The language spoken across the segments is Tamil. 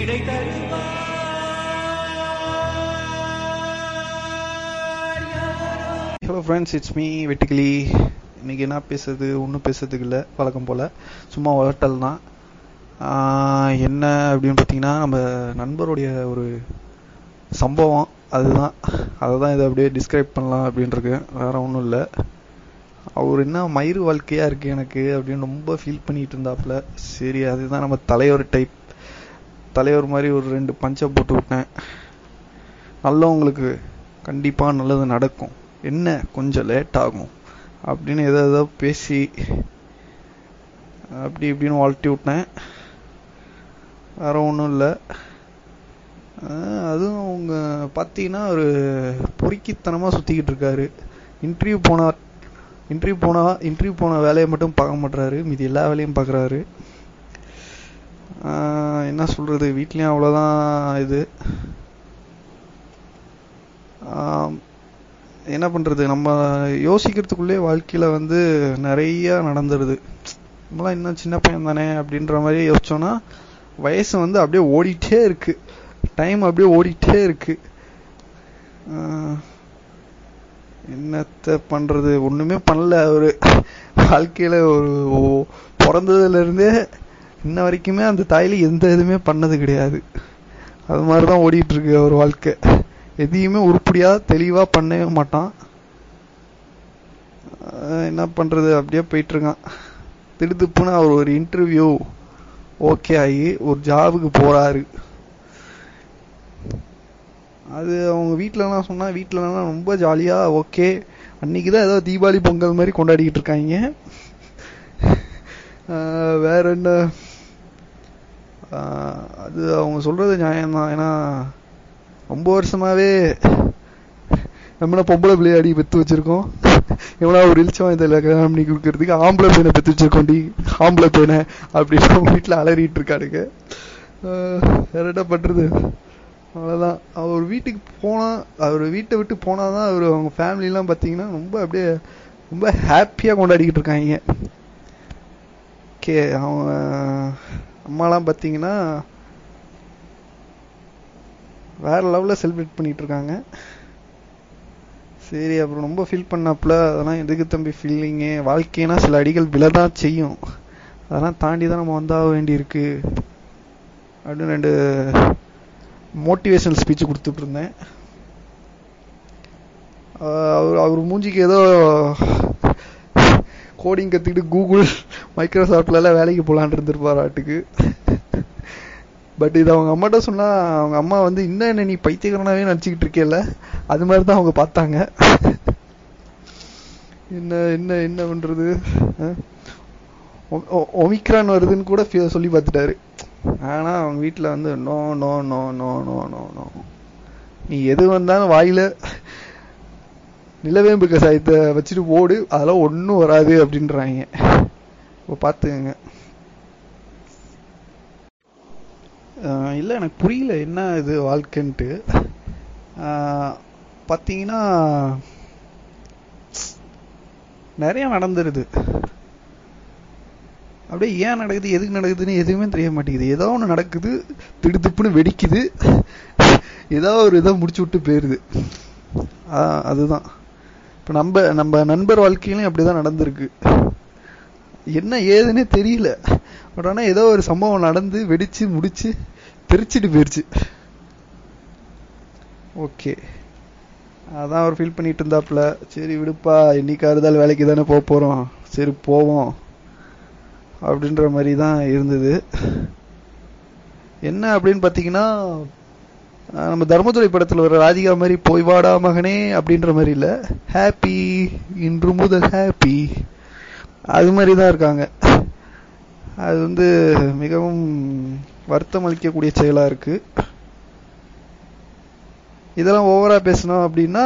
விடை ஹலோ ஃப்ரெண்ட்ஸ் இட்ஸ் மீ வெட்டிக்கலி இன்னைக்கு என்ன பேசுறது ஒன்றும் பேசுறதுக்கு இல்லை வழக்கம் போல். சும்மா வளர்ட்டல் தான். என்ன அப்படின்னு பார்த்தீங்கன்னா நம்ம நண்பருடைய ஒரு சம்பவம் அதுதான். அதை தான் இதை அப்படியே டிஸ்கிரைப் பண்ணலாம் அப்படின்ட்டு வேற ஒன்றும் இல்லை. அவர் என்ன மயிறு வாழ்க்கையாக இருக்கு எனக்கு அப்படின்னு ரொம்ப ஃபீல் பண்ணிட்டு இருந்தாப்புல. சரி அதுதான் நம்ம தலைவர் டைப் தலைவர் மாதிரி ஒரு ரெண்டு பஞ்சை போட்டு விட்டேன். நல்லவங்களுக்கு கண்டிப்பாக நல்லது நடக்கும். என்ன? கொஞ்சம் லேட் ஆகும். அப்படின்னு எதோ ஏதோ பேசி அப்படி இப்படின்னு வாழ்த்தி விட்டேன். வேற ஒன்றும் இல்லை. அதுவும் அவங்க பார்த்தீங்கன்னா ஒரு பொறுக்கித்தனமாக சுற்றிக்கிட்டு இருக்காரு. இன்டர்வியூ போனார் இன்டர்வியூ போனால் இன்டர்வியூ போன வேலையை மட்டும் பார்க்க மாட்றாரு. மீதி எல்லா வேலையும் பார்க்குறாரு. என்ன சொல்கிறது வீட்லேயும் அவ்வளோதான் இது. என்ன பண்ணுறது நம்ம யோசிக்கிறதுக்குள்ளே வாழ்க்கையில் வந்து நிறையா நடந்துடுது நம்மளாம் இன்னும் சின்ன பையன் தானே அப்படின்ற மாதிரி யோசிச்சோன்னா வயசு வந்து அப்படியே ஓடிட்டே இருக்கு. டைம் அப்படியே ஓடிட்டே இருக்கு. என்னத்தை என்னத்த ஒன்றுமே பண்ணல அவர். வாழ்க்கையில் ஒரு பிறந்ததுலேருந்தே இன்ன வரைக்குமே அந்த தாயில எந்த இதுவுமே பண்ணது கிடையாது. அது மாதிரிதான் ஓடிட்டு இருக்கு அவர் வாழ்க்கை. எதையுமே உருப்படியா தெளிவா பண்ணவே மாட்டான். என்ன பண்றது? அப்படியே போயிட்டு இருக்கான் திடுத்துப்புன்னு அவர் ஒரு இன்டர்வியூ ஓகே ஆகி ஒரு ஜாபுக்கு போறாரு. அது அவங்க வீட்டிலலாம் சொன்னால் வீட்டிலலாம் ரொம்ப ஜாலியாக ஓகே அன்னைக்கு தான் ஏதோ தீபாவளி பொங்கல் மாதிரி கொண்டாடிக்கிட்டு இருக்காங்க. வேற என்ன? அது அவங்க சொல்கிறது நியாயம்தான். ஏன்னா ரொம்ப வருஷமாகவே நம்மளை பொம்பளை பிள்ளையாடி பெத்து வச்சிருக்கோம். எவ்வளோ ஒரு இழிச்சவன் இதில் கல்யாணம் பண்ணி கொடுக்கறதுக்கு ஆம்பளை பையனை பெத்து வச்சிருக்கோண்டி ஆம்பளை பையனை அப்படின்னு அவங்க வீட்டில் அலறிட்டு இருக்கானுங்க. வேற என்ன பண்ணுறது அவ்வளோதான் அவர் வீட்டுக்கு போனால் அவர் வீட்டை விட்டு போனால் தான் அவர் அவங்க ஃபேமிலிலாம் பார்த்தீங்கன்னா ரொம்ப அப்படியே ரொம்ப ஹாப்பியாக கொண்டாடிக்கிட்டு இருக்காங்க. ஓகே அவங்க அம்மாலாம் பார்த்தீங்கன்னா வேற லெவலில் செலிப்ரேட் பண்ணிட்டு இருக்காங்க சரி அப்புறம் ரொம்ப ஃபீல் பண்ணாப்புல. அதெல்லாம் எதுக்கு தம்பி ஃபீலிங்கு வாழ்க்கைனா சில அடிகள் விழதான் செய்யும். அதெல்லாம் தாண்டி தான் நம்ம வந்தாக வேண்டியிருக்கு. அப்படின்னு ரெண்டு மோட்டிவேஷனல் ஸ்பீச் கொடுத்துட்டு இருந்தேன் அவர் அவர் மூஞ்சிக்கு ஏதோ கோடிங் கற்றுக்கிட்டு கூகுள் மைக்ரோசாஃப்ட்லலாம் வேலைக்கு வேலைக்கு இருப்பார் இருந்திருப்பாராட்டுக்கு பட் இது அவங்க அம்மாட்ட சொன்னால் அவங்க அம்மா வந்து இன்னும் என்ன நீ பைத்தியக்காரனாவே நினச்சிக்கிட்டு இருக்கேல்ல அது மாதிரி தான் அவங்க பார்த்தாங்க. என்ன என்ன என்ன பண்ணுறது ஒமிக்ரான் வருதுன்னு கூட சொல்லி பார்த்துட்டாரு. ஆனா அவங்க வீட்டில் வந்து no no no no no no no நீ எது வந்தாலும் வாயில நிலவேம்பு கசாயத்தை வச்சுட்டு ஓடு அதெல்லாம் ஒண்ணும் வராது அப்படின்றாங்க. இப்போ பார்த்துக்கங்க ஆஹ் இல்ல எனக்கு புரியல என்ன இது வாழ்க்கைன்ட்டு. ஆஹ் பாத்தீங்கன்னா நிறைய நடந்துருது. அப்படியே ஏன் நடக்குது எதுக்கு நடக்குதுன்னு எதுவுமே தெரிய மாட்டேங்குது. ஏதோ ஒண்ணு நடக்குது திடுதிப்புன்னு வெடிக்குது. ஏதோ ஒரு இதை முடிச்சு விட்டு போயிருது. ஆஹ் அதுதான். இப்போ நம்ம நம்ம நண்பர் வாழ்க்கையிலும் அப்படிதான் நடந்திருக்கு. என்ன ஏதுன்னே தெரியல. பட் ஆனா ஏதோ ஒரு சம்பவம் நடந்து வெடிச்சு முடிச்சு தெரிச்சிட்டு போயிடுச்சு ஓகே. அதான் அவர் ஃபீல் பண்ணிட்டு இருந்தாப்புல. சரி விடுப்பா என்னைக்கா இருந்தாலும் வேலைக்கு தானே போக போறோம். சரி போவோம். அப்படின்ற மாதிரி தான் இருந்தது. என்ன அப்படின்னு பார்த்தீங்கன்னா நம்ம தர்மதுரை படத்துல வர ராதிகா மாதிரி போய் வாடா மகனே அப்படின்ற மாதிரி இல்ல. ஹாப்பி இன்று முதல் ஹாப்பி அது மாதிரி தான் இருக்காங்க. அது வந்து மிகவும் வருத்தம் அளிக்கக்கூடிய செயலா இருக்கு. இதெல்லாம் ஓவரா பேசணும் அப்படின்னா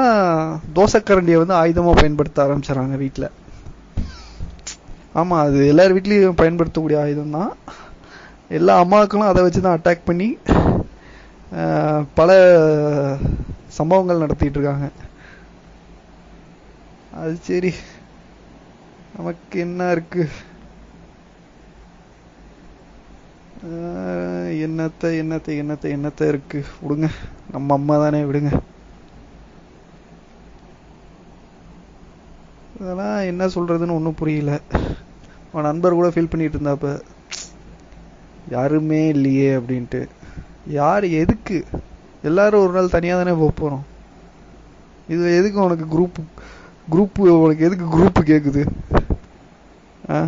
தோசைக்கரண்டியை வந்து ஆயுதமா பயன்படுத்த ஆரம்பிச்சிடறாங்க வீட்டில் ஆமா அது எல்லார் வீட்லேயும் பயன்படுத்தக்கூடிய ஆயுதம் தான் எல்லா அம்மாக்களும் அதை வச்சு தான் அட்டாக் பண்ணி பல சம்பவங்கள் நடத்திட்டு இருக்காங்க அது சரி. நமக்கு என்ன இருக்கு? என்னத்த என்னத்த என்னத்த என்னத்த இருக்கு? விடுங்க. நம்ம அம்மா தானே விடுங்க. அதெல்லாம் என்ன சொல்றதுன்னு ஒன்றும் புரியல. அவன் நண்பர் கூட ஃபீல் பண்ணிட்டு இருந்தாப்ப யாருமே இல்லையே அப்படின்ட்டு. யார் எதுக்கு? எல்லாரும் ஒரு நாள் தனியாக தானே போக போகிறோம் இது எதுக்கு உனக்கு குரூப் குரூப் உனக்கு எதுக்கு குரூப் கேட்குது ஆ?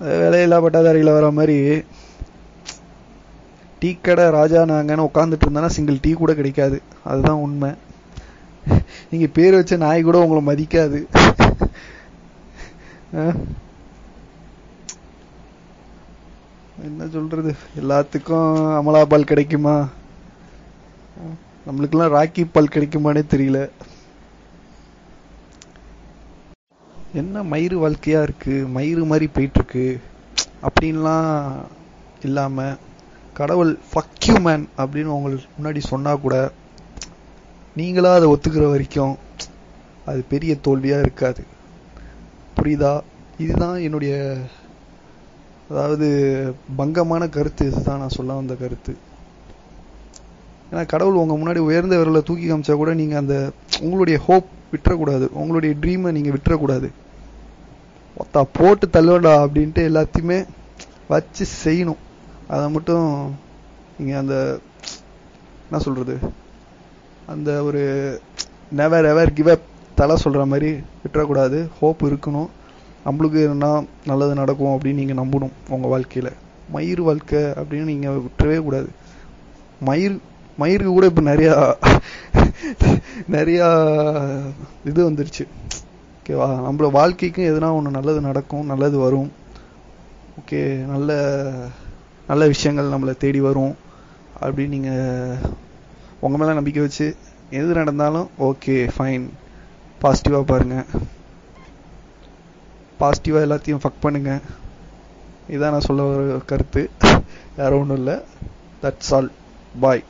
வேலையில்லா பட்டாதாரிகளை வர மாதிரி டீ கடை ராஜா நாங்கன்னு உட்காந்துட்டு இருந்தானா சிங்கிள் டீ கூட கிடைக்காது. அதுதான் உண்மை. நீங்க பேர் வச்ச நாய் கூட உங்களை மதிக்காது. ஆ? என்ன சொல்றது? எல்லாத்துக்கும் அமலா பால் கிடைக்குமா? நம்மளுக்கெல்லாம் ராக்கி பால் கிடைக்குமானே தெரியல. என்ன மயிறு வாழ்க்கையா இருக்கு? மயிறு மாதிரி போயிட்டு இருக்கு அப்படின்லாம் இல்லாம கடவுள் ஃபக்யூ மேன் அப்படின்னு உங்களுக்கு முன்னாடி சொன்னா கூட நீங்களா அதை ஒத்துக்கிற வரைக்கும் அது பெரிய தோல்வியா இருக்காது. புரியுதா? இதுதான் என்னுடைய அதாவது பங்கமான கருத்து இதுதான் நான் சொல்ல வந்த கருத்து. ஏன்னா கடவுள் உங்கள் முன்னாடி உயர்ந்த விரலை தூக்கி காமிச்சா கூட நீங்கள் அந்த உங்களுடைய ஹோப் விட்டுறக்கூடாது. உங்களுடைய ட்ரீமை நீங்கள் விட்டுறக்கூடாது. ஒத்தா போட்டு தள்ளுவடா அப்படின்ட்டு எல்லாத்தையுமே வச்சு செய்யணும். அதை மட்டும் நீங்கள் அந்த என்ன சொல்கிறது அந்த ஒரு நெவர் எவர் கிவ் அப் தலை சொல்கிற மாதிரி விட்டுறக்கூடாது. ஹோப் இருக்கணும். நம்மளுக்கு என்ன நல்லது நடக்கும் அப்படின்னு நீங்கள் நம்பணும் உங்கள் வாழ்க்கையில். மயிர் வாழ்க்கை அப்படின்னு நீங்கள் விட்டுறவே கூடாது. மயிர் மயிருக்கு கூட இப்போ நிறையா நிறையா இது வந்துருச்சு. ஓகேவா நம்மள வாழ்க்கைக்கும் எதுனா ஒன்று நல்லது நடக்கும் நல்லது வரும். ஓகே நல்ல நல்ல விஷயங்கள் நம்மளை தேடி வரும் அப்படின்னு நீங்கள் உங்கள் மேலே நம்பிக்கை வச்சு எது நடந்தாலும் ஓகே ஃபைன் பாசிட்டிவாக பாருங்கள் பாசிட்டிவாக எல்லாத்தையும் ஃபக் பண்ணுங்க. இதான் நான் சொல்ல வர கருத்து. யாரும் ஒன்றும் இல்லை. That's all bye